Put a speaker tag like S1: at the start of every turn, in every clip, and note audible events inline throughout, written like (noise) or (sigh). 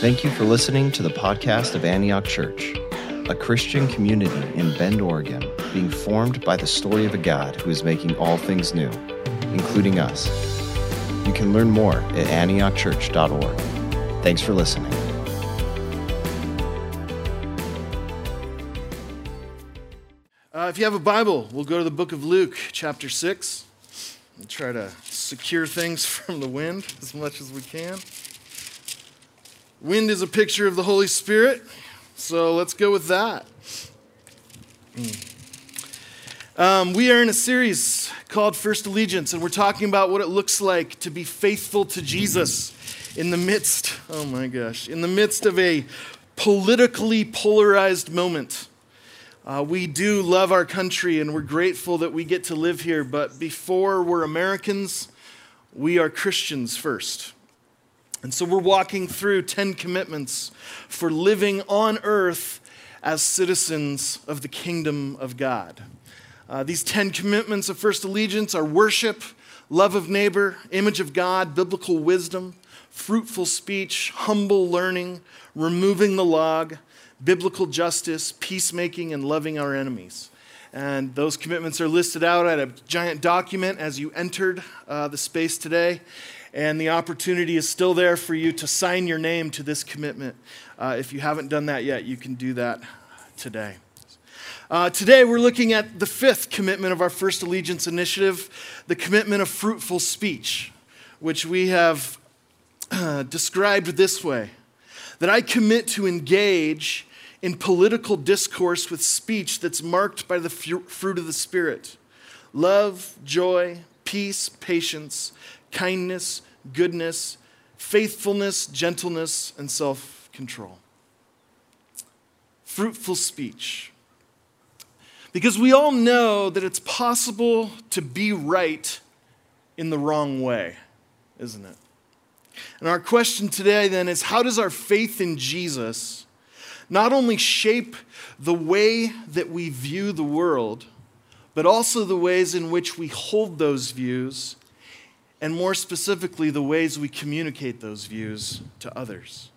S1: Thank you for listening to the podcast of Antioch Church, a Christian community in Bend, Oregon, being formed by the story of a God who is making all things new, including us. You can learn more at antiochchurch.org. Thanks for listening.
S2: Uh, if you have a Bible, we'll go to the book of Luke, chapter 6, and try to secure things (laughs) from the wind as much as we can. Wind is a picture of the Holy Spirit, so let's go with that. Um, we are in a series called First Allegiance, and we're talking about what it looks like to be faithful to Jesus in the midst, oh my gosh, in the midst of a politically polarized moment. Uh, we do love our country and we're grateful that we get to live here, but before we're Americans, we are Christians first. And so we're walking through 10 commitments for living on earth as citizens of the kingdom of God. Uh, these 10 commitments of first allegiance are worship, love of neighbor, image of God, biblical wisdom, fruitful speech, humble learning, removing the log, biblical justice, peacemaking, and loving our enemies. And those commitments are listed out at a giant document as you entered uh, the space today and the opportunity is still there for you to sign your name to this commitment. Uh, if you haven't done that yet, you can do that today. Uh, today, we're looking at the fifth commitment of our First Allegiance initiative the commitment of fruitful speech, which we have uh, described this way that I commit to engage in political discourse with speech that's marked by the fruit of the Spirit love, joy, peace, patience, kindness, goodness, faithfulness, gentleness, and self control. Fruitful speech. Because we all know that it's possible to be right in the wrong way, isn't it? And our question today then is how does our faith in Jesus not only shape the way that we view the world, but also the ways in which we hold those views and more specifically, the ways we communicate those views to others.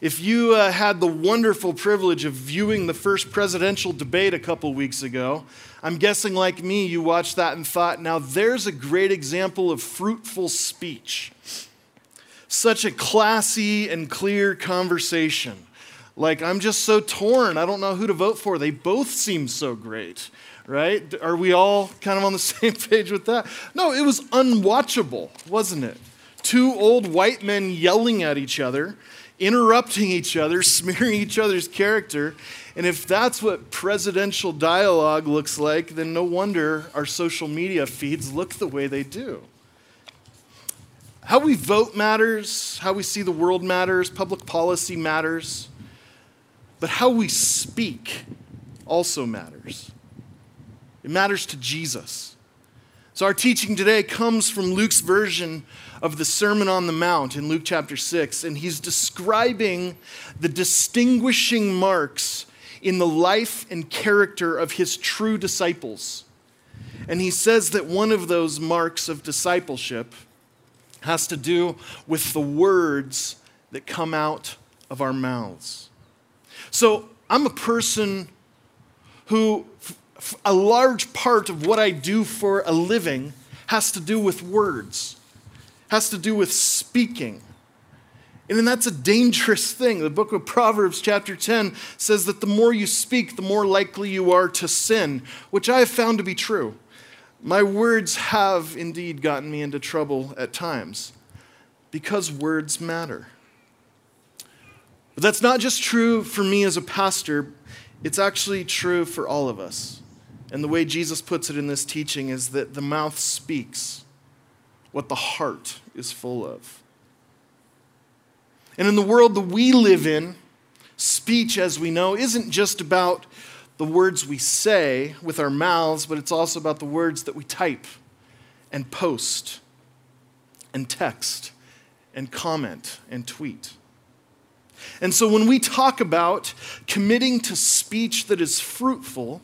S2: If you uh, had the wonderful privilege of viewing the first presidential debate a couple weeks ago, I'm guessing, like me, you watched that and thought, now there's a great example of fruitful speech. Such a classy and clear conversation. Like, I'm just so torn. I don't know who to vote for. They both seem so great right? Are we all kind of on the (laughs) same page with that? No, it was unwatchable, wasn't it? Two old white men yelling at each other, interrupting each other, (laughs) smearing each other's character. And if that's what presidential dialogue looks like, then no wonder our social media feeds look the way they do. How we vote matters, how we see the world matters, public policy matters, but how we speak also matters. It matters to Jesus. So, our teaching today comes from Luke's version of the Sermon on the Mount in Luke chapter 6, and he's describing the distinguishing marks in the life and character of his true disciples. And he says that one of those marks of discipleship has to do with the words that come out of our mouths. So, I'm a person who a large part of what I do for a living has to do with words, has to do with speaking. And then that's a dangerous thing. The book of Proverbs, chapter 10, says that the more you speak, the more likely you are to sin, which I have found to be true. My words have indeed gotten me into trouble at times because words matter. But that's not just true for me as a pastor, it's actually true for all of us. And the way Jesus puts it in this teaching is that the mouth speaks what the heart is full of. And in the world that we live in, speech, as we know, isn't just about the words we say with our mouths, but it's also about the words that we type and post and text and comment and tweet. And so when we talk about committing to speech that is fruitful,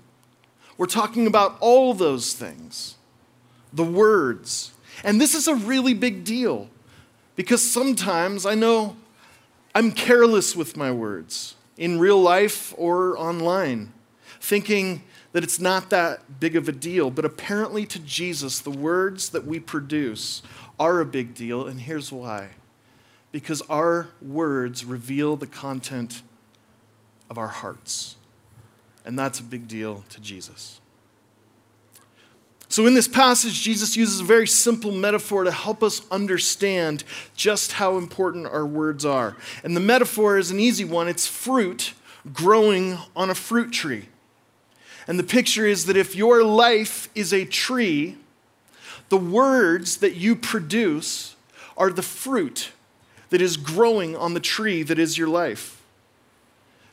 S2: we're talking about all those things, the words. And this is a really big deal because sometimes I know I'm careless with my words in real life or online, thinking that it's not that big of a deal. But apparently, to Jesus, the words that we produce are a big deal, and here's why because our words reveal the content of our hearts. And that's a big deal to Jesus. So, in this passage, Jesus uses a very simple metaphor to help us understand just how important our words are. And the metaphor is an easy one it's fruit growing on a fruit tree. And the picture is that if your life is a tree, the words that you produce are the fruit that is growing on the tree that is your life.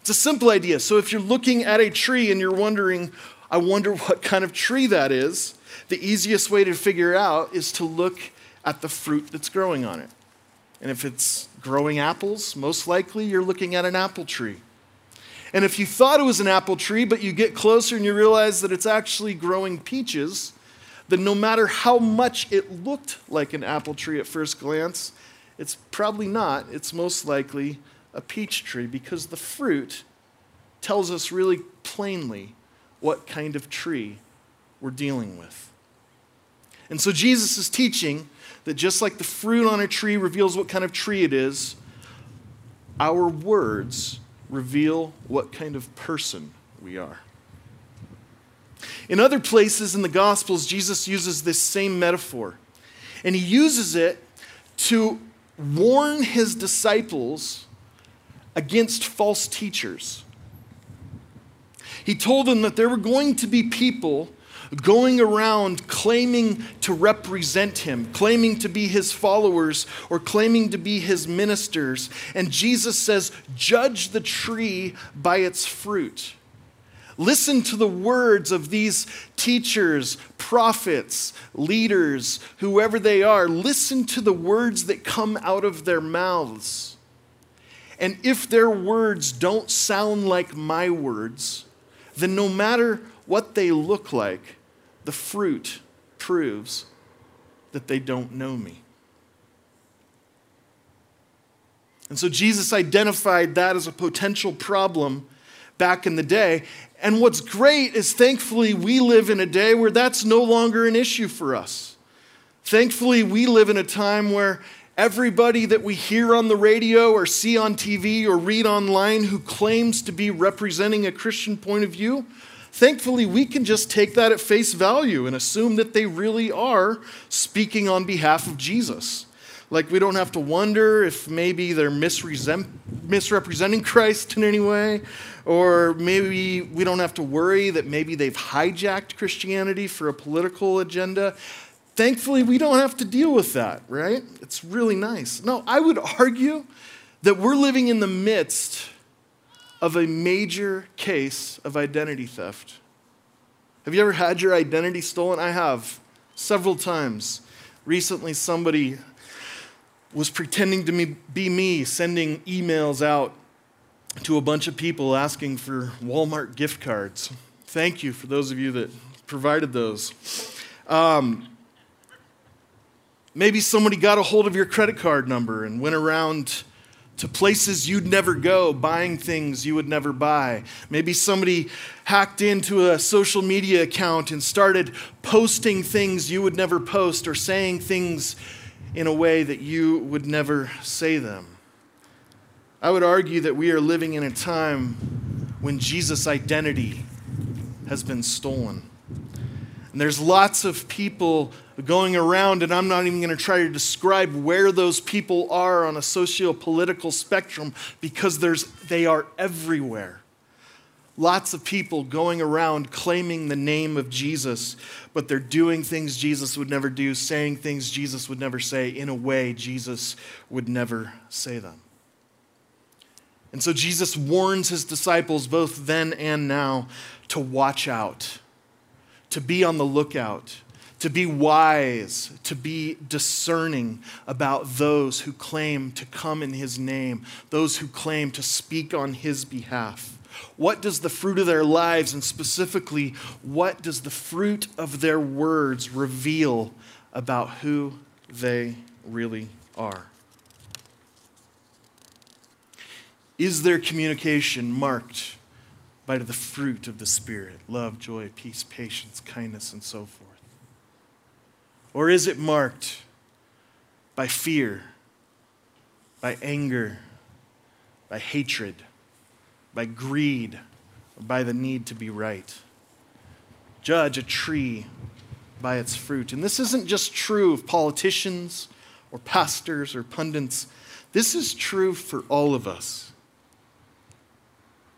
S2: It's a simple idea. So if you're looking at a tree and you're wondering, I wonder what kind of tree that is, the easiest way to figure out is to look at the fruit that's growing on it. And if it's growing apples, most likely you're looking at an apple tree. And if you thought it was an apple tree, but you get closer and you realize that it's actually growing peaches, then no matter how much it looked like an apple tree at first glance, it's probably not. It's most likely a peach tree because the fruit tells us really plainly what kind of tree we're dealing with. And so Jesus is teaching that just like the fruit on a tree reveals what kind of tree it is, our words reveal what kind of person we are. In other places in the Gospels, Jesus uses this same metaphor, and he uses it to warn his disciples against false teachers. He told them that there were going to be people going around claiming to represent him, claiming to be his followers, or claiming to be his ministers. And Jesus says, Judge the tree by its fruit. Listen to the words of these teachers, prophets, leaders, whoever they are. Listen to the words that come out of their mouths. And if their words don't sound like my words, then no matter what they look like, the fruit proves that they don't know me. And so Jesus identified that as a potential problem back in the day. And what's great is thankfully we live in a day where that's no longer an issue for us. Thankfully, we live in a time where everybody that we hear on the radio or see on TV or read online who claims to be representing a Christian point of view, thankfully, we can just take that at face value and assume that they really are speaking on behalf of Jesus. Like, we don't have to wonder if maybe they're misrepresenting Christ in any way or maybe we don't have to worry that maybe they've hijacked Christianity for a political agenda. Thankfully, we don't have to deal with that, right? It's really nice. No, I would argue that we're living in the midst of a major case of identity theft. Have you ever had your identity stolen? I have several times. Recently, somebody was pretending to be me, sending emails out to a bunch of people asking for Walmart gift cards. Thank you for those of you that provided those. Um, maybe somebody got a hold of your credit card number and went around to places you'd never go, buying things you would never buy. Maybe somebody hacked into a social media account and started posting things you would never post or saying things in a way that you would never say them. I would argue that we are living in a time when Jesus' identity has been stolen. And there's lots of people going around, and I'm not even going to try to describe where those people are on a socio political spectrum because there's, they are everywhere. Lots of people going around claiming the name of Jesus, but they're doing things Jesus would never do, saying things Jesus would never say in a way Jesus would never say them. And so Jesus warns his disciples, both then and now, to watch out, to be on the lookout, to be wise, to be discerning about those who claim to come in his name, those who claim to speak on his behalf. What does the fruit of their lives, and specifically, what does the fruit of their words reveal about who they really are? Is their communication marked by the fruit of the Spirit love, joy, peace, patience, kindness, and so forth? Or is it marked by fear, by anger, by hatred, by greed, or by the need to be right? Judge a tree by its fruit. And this isn't just true of politicians or pastors or pundits, this is true for all of us.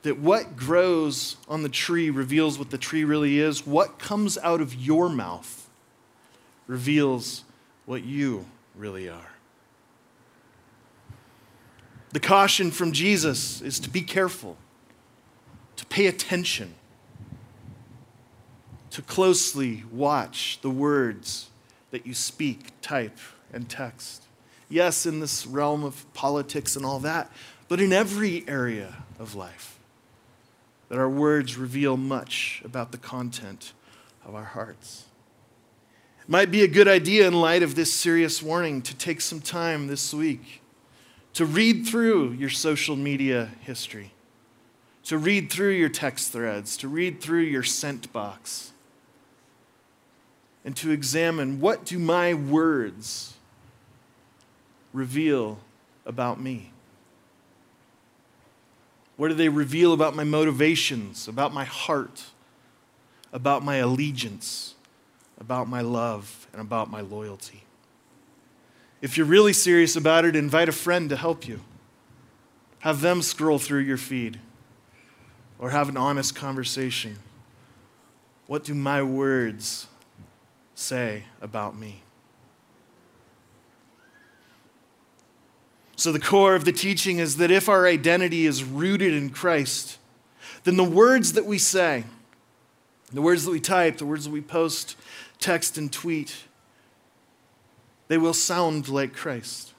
S2: That what grows on the tree reveals what the tree really is. What comes out of your mouth reveals what you really are. The caution from Jesus is to be careful, to pay attention, to closely watch the words that you speak, type, and text. Yes, in this realm of politics and all that, but in every area of life. That our words reveal much about the content of our hearts. It might be a good idea in light of this serious warning to take some time this week to read through your social media history, to read through your text threads, to read through your sent box, and to examine what do my words reveal about me? What do they reveal about my motivations, about my heart, about my allegiance, about my love, and about my loyalty? If you're really serious about it, invite a friend to help you. Have them scroll through your feed or have an honest conversation. What do my words say about me? So, the core of the teaching is that if our identity is rooted in Christ, then the words that we say, the words that we type, the words that we post, text, and tweet, they will sound like Christ.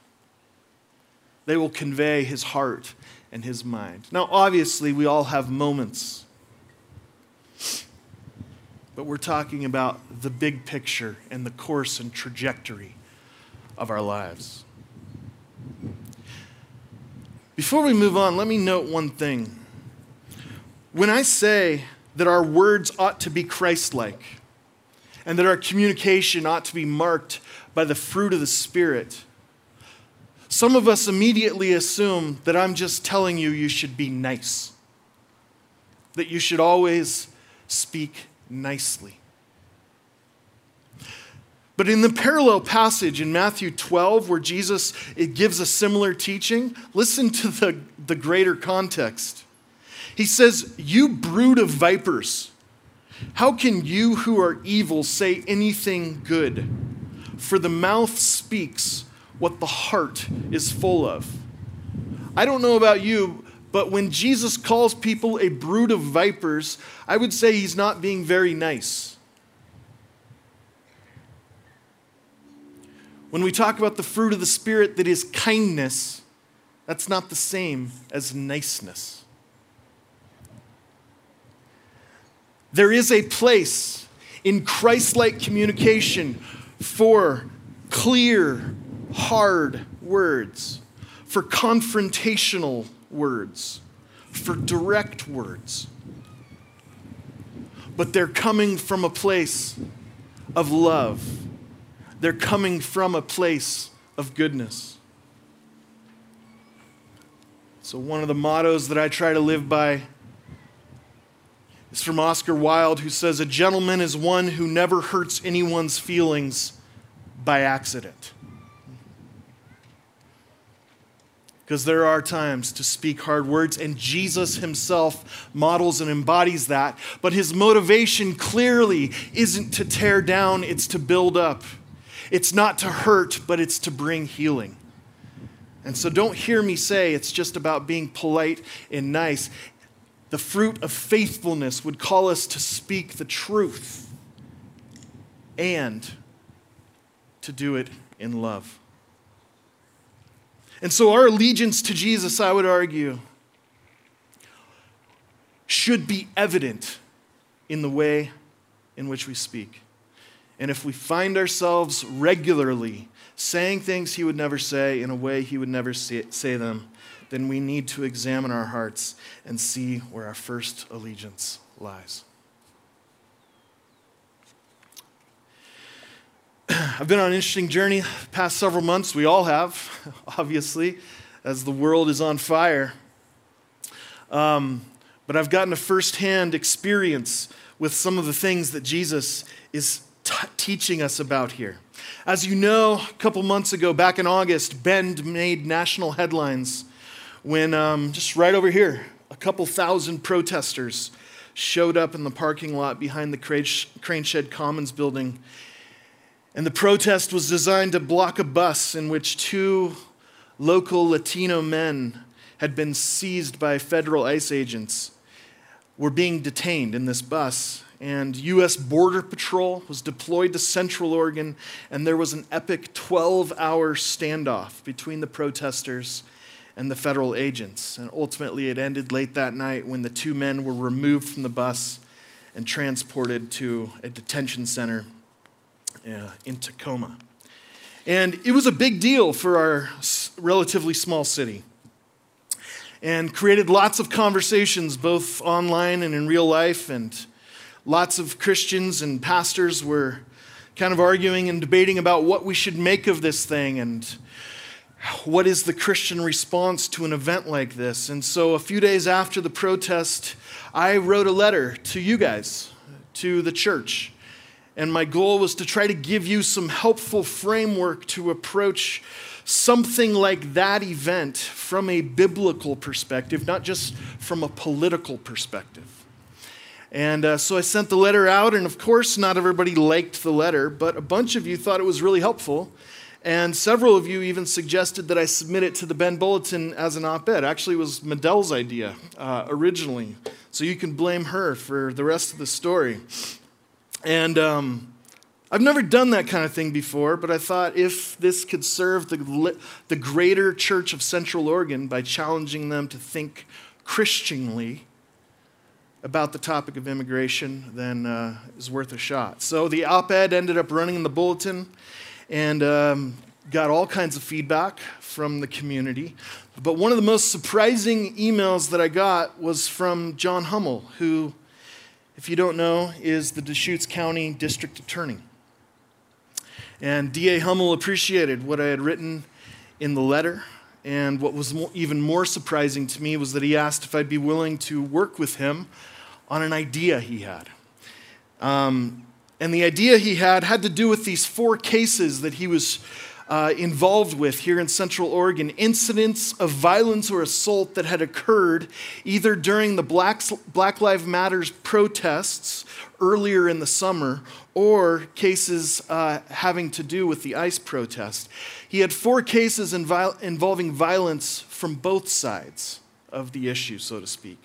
S2: They will convey his heart and his mind. Now, obviously, we all have moments, but we're talking about the big picture and the course and trajectory of our lives. Before we move on, let me note one thing. When I say that our words ought to be Christ like and that our communication ought to be marked by the fruit of the Spirit, some of us immediately assume that I'm just telling you you should be nice, that you should always speak nicely. But in the parallel passage in Matthew 12, where Jesus it gives a similar teaching, listen to the, the greater context. He says, You brood of vipers, how can you who are evil say anything good? For the mouth speaks what the heart is full of. I don't know about you, but when Jesus calls people a brood of vipers, I would say he's not being very nice. When we talk about the fruit of the Spirit that is kindness, that's not the same as niceness. There is a place in Christ like communication for clear, hard words, for confrontational words, for direct words. But they're coming from a place of love they're coming from a place of goodness. So, one of the mottos that I try to live by is from Oscar Wilde, who says, A gentleman is one who never hurts anyone's feelings by accident. Because there are times to speak hard words, and Jesus himself models and embodies that. But his motivation clearly isn't to tear down, it's to build up. It's not to hurt, but it's to bring healing. And so don't hear me say it's just about being polite and nice. The fruit of faithfulness would call us to speak the truth and to do it in love. And so our allegiance to Jesus, I would argue, should be evident in the way in which we speak. And if we find ourselves regularly saying things he would never say in a way he would never say, them, then we need to examine our hearts and see where our first allegiance lies. (clears throat) I've been on an interesting journey past several months. We all have, (laughs) obviously, as the world is on fire. Um, but I've gotten a firsthand experience with some of the things that Jesus is t- teaching us about here. As you know, a couple months ago, back in August, Bend made national headlines when um, just right over here, a couple thousand protesters showed up in the parking lot behind the Crane Shed Commons building. And the protest was designed to block a bus in which two local Latino men had been seized by federal ICE agents, were being detained in this bus. And U.S. Border Patrol was deployed to Central Oregon, and there was an epic 12 hour standoff between the protesters and the federal agents. And ultimately, it ended late that night when the two men were removed from the bus and transported to a detention center uh, in Tacoma. And it was a big deal for our relatively small city and created lots of conversations, both online and in real life. And lots of Christians and pastors were kind of arguing and debating about what we should make of this thing and what is the Christian response to an event like this. And so, a few days after the protest, I wrote a letter to you guys, to the church. And my goal was to try to give you some helpful framework to approach something like that event from a biblical perspective, not just from a political perspective. And uh, so I sent the letter out, and of course, not everybody liked the letter, but a bunch of you thought it was really helpful. And several of you even suggested that I submit it to the Bend Bulletin as an op ed. Actually, it was Medell's idea uh, originally. So you can blame her for the rest of the story. And um, I've never done that kind of thing before, but I thought if this could serve the, the greater church of Central Oregon by challenging them to think Christianly about the topic of immigration, then uh, is worth a shot. So the op ed ended up running in the bulletin and um, got all kinds of feedback from the community. But one of the most surprising emails that I got was from John Hummel, who, if you don't know, is the Deschutes County District Attorney. And D.A. Hummel appreciated what I had written in the letter. And what was even more surprising to me was that he asked if I'd be willing to work with him on an idea he had. Um, and the idea he had had to do with these four cases that he was uh, involved with here in Central Oregon incidents of violence or assault that had occurred either during the Black, Black Lives Matters protests earlier in the summer or cases uh, having to do with the ICE protest. He had four cases involving violence from both sides of the issue, so to speak.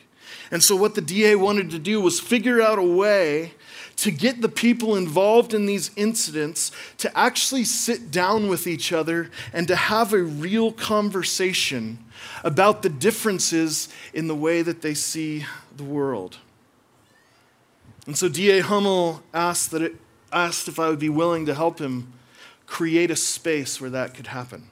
S2: And so, what the DA wanted to do was figure out a way to get the people involved in these incidents to actually sit down with each other and to have a real conversation about the differences in the way that they see the world. And so D.A. Hummel asked, that it, asked if I would be willing to help him create a space where that could happen.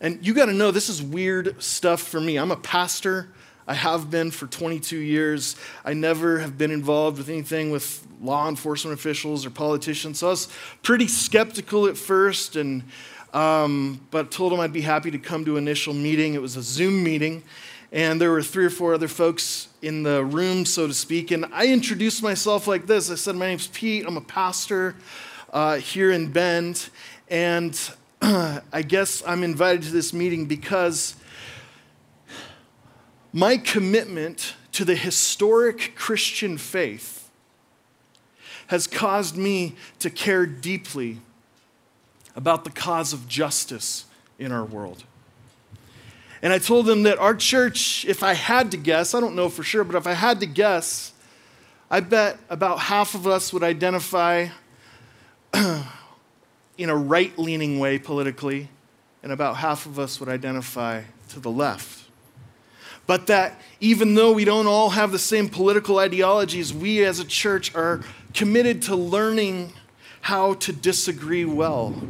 S2: And you got to know, this is weird stuff for me. I'm a pastor. I have been for 22 years. I never have been involved with anything with law enforcement officials or politicians. So I was pretty skeptical at first, and um, but told him I'd be happy to come to an initial meeting. It was a Zoom meeting, and there were three or four other folks in the room, so to speak. And I introduced myself like this I said, My name's Pete, I'm a pastor uh, here in Bend. And (clears throat) I guess I'm invited to this meeting because my commitment to the historic Christian faith has caused me to care deeply about the cause of justice in our world. And I told them that our church, if I had to guess, I don't know for sure, but if I had to guess, I bet about half of us would identify (clears throat) in a right leaning way politically, and about half of us would identify to the left. But that even though we don't all have the same political ideologies, we as a church are committed to learning how to disagree well,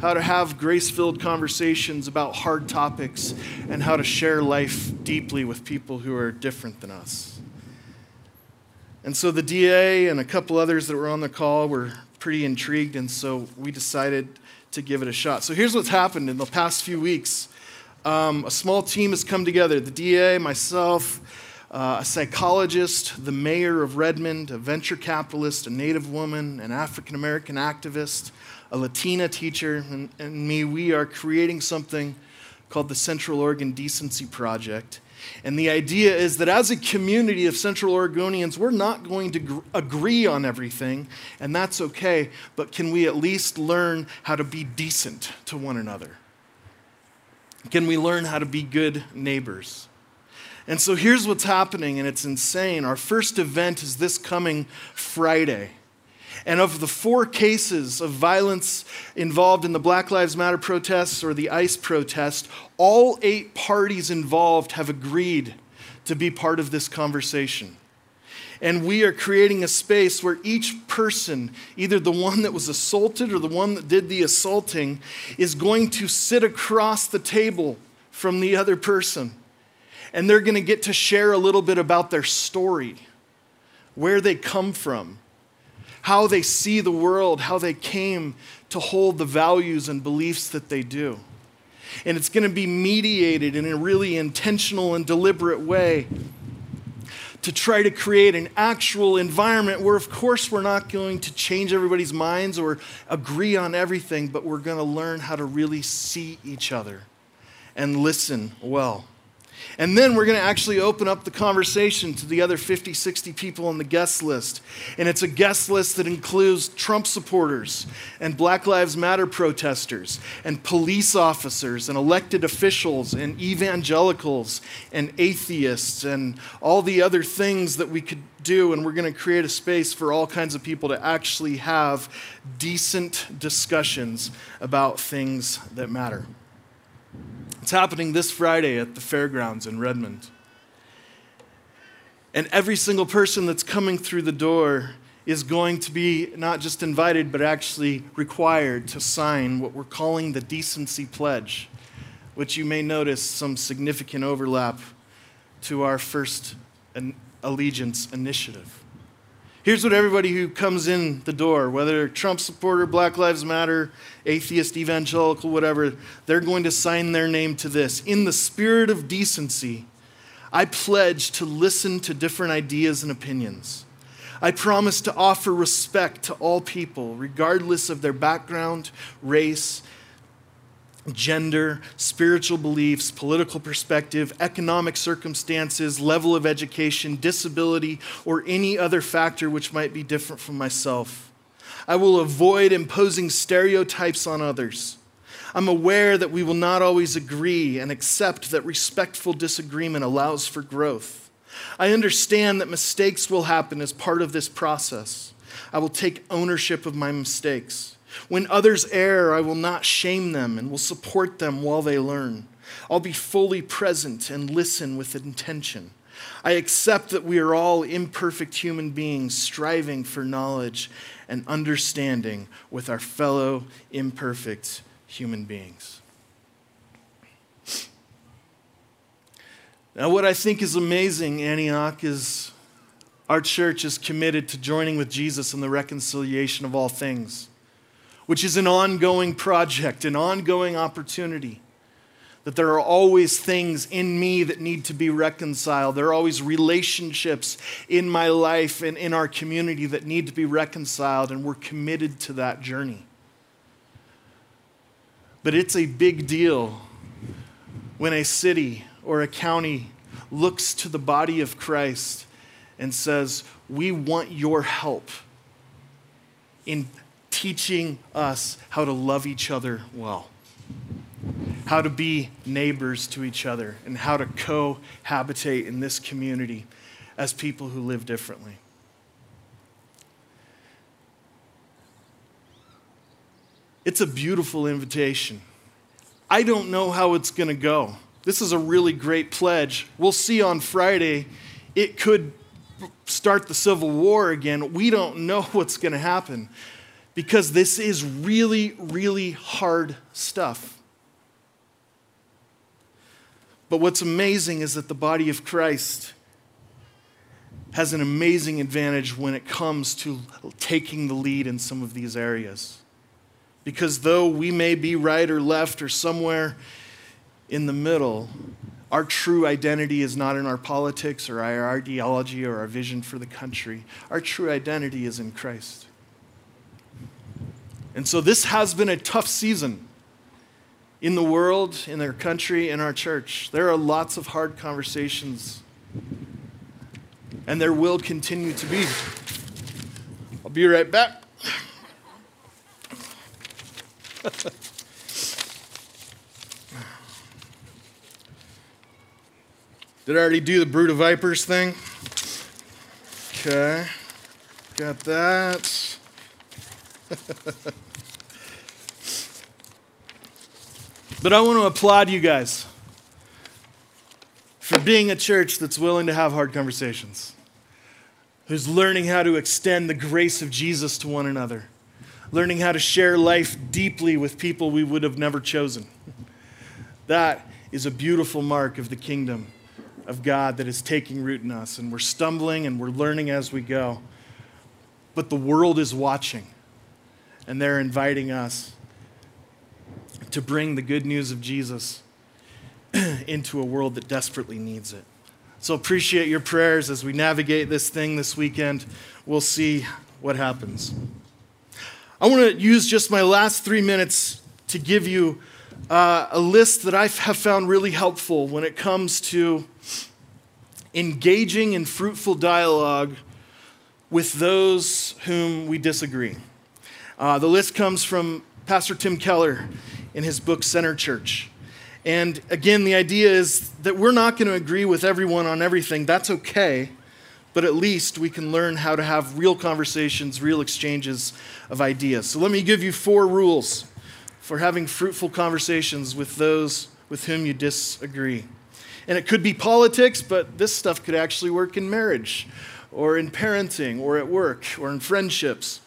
S2: how to have grace filled conversations about hard topics, and how to share life deeply with people who are different than us. And so the DA and a couple others that were on the call were pretty intrigued, and so we decided to give it a shot. So here's what's happened in the past few weeks um, a small team has come together the DA, myself, uh, a psychologist, the mayor of Redmond, a venture capitalist, a Native woman, an African American activist, a Latina teacher, and, and me. We are creating something called the Central Oregon Decency Project. And the idea is that as a community of Central Oregonians, we're not going to gr- agree on everything, and that's okay, but can we at least learn how to be decent to one another? Can we learn how to be good neighbors? And so here's what's happening, and it's insane. Our first event is this coming Friday. And of the four cases of violence involved in the Black Lives Matter protests or the ICE protest, all eight parties involved have agreed to be part of this conversation. And we are creating a space where each person, either the one that was assaulted or the one that did the assaulting, is going to sit across the table from the other person. And they're going to get to share a little bit about their story, where they come from, how they see the world, how they came to hold the values and beliefs that they do. And it's going to be mediated in a really intentional and deliberate way to try to create an actual environment where, of course, we're not going to change everybody's minds or agree on everything, but we're going to learn how to really see each other and listen well. And then we're going to actually open up the conversation to the other 50, 60 people on the guest list. And it's a guest list that includes Trump supporters and Black Lives Matter protesters and police officers and elected officials and evangelicals and atheists and all the other things that we could do. And we're going to create a space for all kinds of people to actually have decent discussions about things that matter. It's happening this Friday at the fairgrounds in Redmond. And every single person that's coming through the door is going to be not just invited, but actually required to sign what we're calling the Decency Pledge, which you may notice some significant overlap to our First Allegiance initiative. Here's what everybody who comes in the door, whether Trump supporter, Black Lives Matter, atheist, evangelical, whatever, they're going to sign their name to this. In the spirit of decency, I pledge to listen to different ideas and opinions. I promise to offer respect to all people, regardless of their background, race, gender, spiritual beliefs, political perspective, economic circumstances, level of education, disability, or any other factor which might be different from myself. I will avoid imposing stereotypes on others. I'm aware that we will not always agree and accept that respectful disagreement allows for growth. I understand that mistakes will happen as part of this process. I will take ownership of my mistakes. When others err, I will not shame them and will support them while they learn. I'll be fully present and listen with intention. I accept that we are all imperfect human beings striving for knowledge and understanding with our fellow imperfect human beings. Now, what I think is amazing, Antioch, is our church is committed to joining with Jesus in the reconciliation of all things which is an ongoing project, an ongoing opportunity. That there are always things in me that need to be reconciled. There are always relationships in my life and in our community that need to be reconciled, and we're committed to that journey. But it's a big deal when a city or a county looks to the body of Christ and says, We want your help in teaching us how to love each other well, how to be neighbors to each other, and how to cohabitate in this community as people who live differently. It's a beautiful invitation. I don't know how it's going to go. This is a really great pledge. We'll see on Friday. It could start the Civil War again. We don't know (laughs) what's going to happen because this is really, really hard stuff. But what's amazing is that the body of Christ has an amazing advantage when it comes to taking the lead in some of these areas. Because though we may be right or left or somewhere in the middle, our true identity is not in our politics or our ideology or our vision for the country. Our true identity is in Christ. And so this has been a tough season in the world, in our country, in our church. There are lots of hard conversations, and there will continue to be. I'll be right back. (laughs) Did I already do the brood of vipers thing? Okay. Got that. (laughs) but I want to applaud you guys for being a church that's willing to have hard conversations, who's learning how to extend the grace of Jesus to one another, learning how to share life deeply with people we would have never chosen. That is a beautiful mark of the kingdom of God that is taking root in us. And we're stumbling and we're learning as we go. But the world is watching, and they're inviting us to bring the good news of Jesus (clears throat) into a world that desperately needs it. So appreciate your prayers as we navigate this thing this weekend. We'll see what happens. I want to use just my last three minutes to give you uh, a list that I have found really helpful when it comes to engaging in fruitful dialogue with those whom we disagree. Uh, the list comes from Pastor Tim Keller in his book Center Church. And again, the idea is that we're not going to agree with everyone on everything. That's okay. But at least we can learn how to have real conversations, real exchanges of ideas. So let me give you four rules for having fruitful conversations with those with whom you disagree. And it could be politics, but this stuff could actually work in marriage or in parenting or at work or in friendships.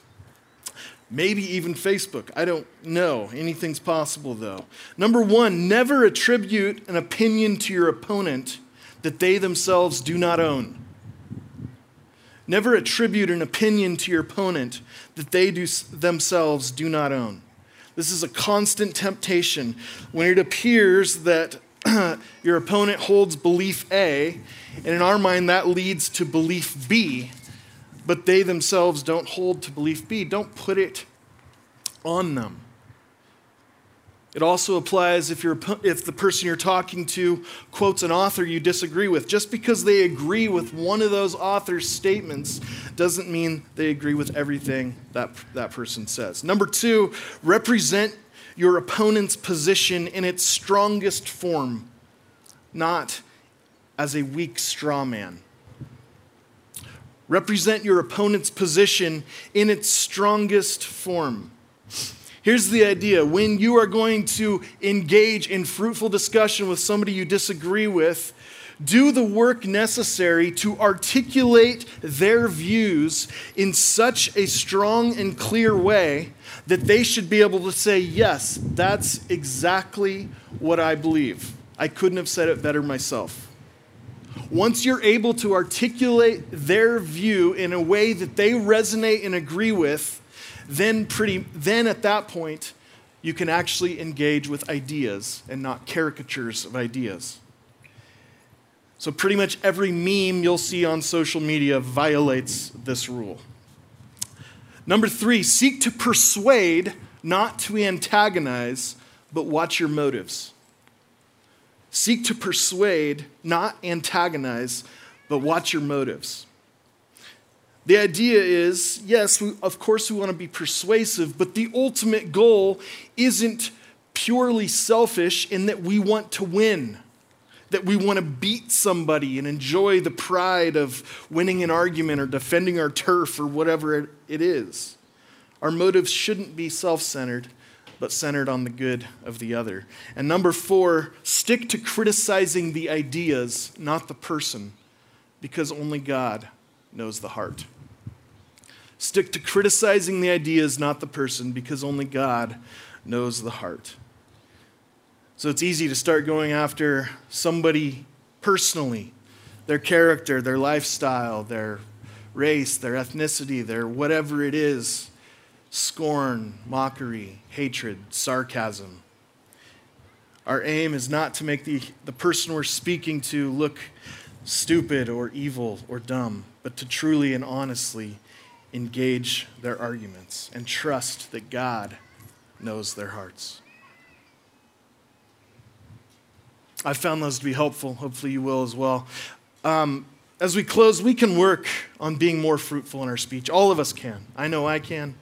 S2: Maybe even Facebook. I don't know. Anything's possible, though. Number one, never attribute an opinion to your opponent that they themselves do not own. Never attribute an opinion to your opponent that they do, themselves do not own. This is a constant temptation when it appears that (clears throat) your opponent holds belief A, and in our mind, that leads to belief B, but they themselves don't hold to belief B. Don't put it on them. It also applies if, you're, if the person you're talking to quotes an author you disagree with. Just because they agree with one of those author's statements doesn't mean they agree with everything that that person says. Number two, represent your opponent's position in its strongest form, not as a weak straw man. Represent your opponent's position in its strongest form. Here's the idea when you are going to engage in fruitful discussion with somebody you disagree with, do the work necessary to articulate their views in such a strong and clear way that they should be able to say, Yes, that's exactly what I believe. I couldn't have said it better myself. Once you're able to articulate their view in a way that they resonate and agree with, then pretty then at that point you can actually engage with ideas and not caricatures of ideas. So pretty much every meme you'll see on social media violates this rule. Number three, seek to persuade, not to antagonize, but watch your motives. Seek to persuade, not antagonize, but watch your motives. The idea is yes, we, of course, we want to be persuasive, but the ultimate goal isn't purely selfish in that we want to win, that we want to beat somebody and enjoy the pride of winning an argument or defending our turf or whatever it is. Our motives shouldn't be self centered, but centered on the good of the other. And number four, stick to criticizing the ideas, not the person, because only God knows the heart. Stick to criticizing the ideas, not the person, because only God knows the heart. So it's easy to start going after somebody personally, their character, their lifestyle, their race, their ethnicity, their whatever it is scorn, mockery, hatred, sarcasm. Our aim is not to make the, the person we're speaking to look stupid or evil or dumb, but to truly and honestly engage their arguments and trust that God knows their hearts. I found those to be helpful. Hopefully, you will as well. Um, as we close, we can work on being more fruitful in our speech. All of us can. I know I can.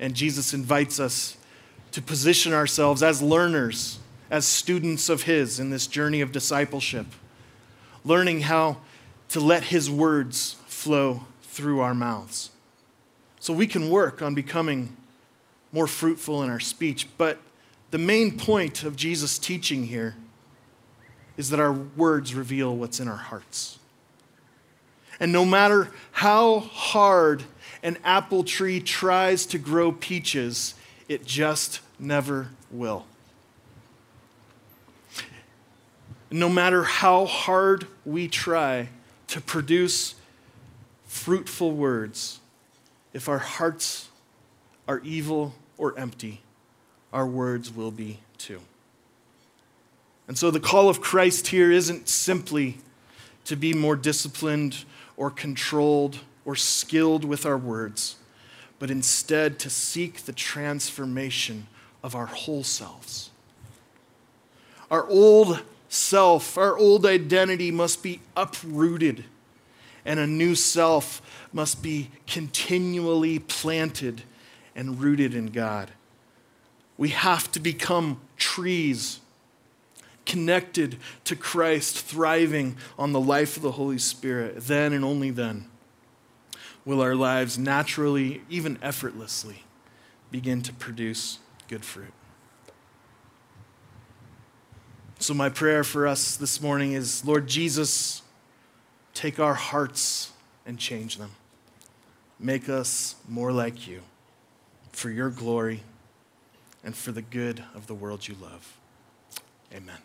S2: And Jesus invites us to position ourselves as learners, as students of His in this journey of discipleship, learning how to let His words flow through our mouths. So we can work on becoming more fruitful in our speech. But the main point of Jesus' teaching here is that our words reveal what's in our hearts. And no matter how hard an apple tree tries to grow peaches, it just never will. No matter how hard we try to produce fruitful words, if our hearts are evil or empty, our words will be too. And so the call of Christ here isn't simply to be more disciplined or controlled or skilled with our words, but instead to seek the transformation of our whole selves. Our old self, our old identity must be uprooted, and a new self must be continually planted and rooted in God. We have to become trees connected to Christ, thriving on the life of the Holy Spirit, then and only then will our lives naturally, even effortlessly, begin to produce good fruit. So, my prayer for us this morning is Lord Jesus, take our hearts and change them. Make us more like you for your glory and for the good of the world you love. Amen.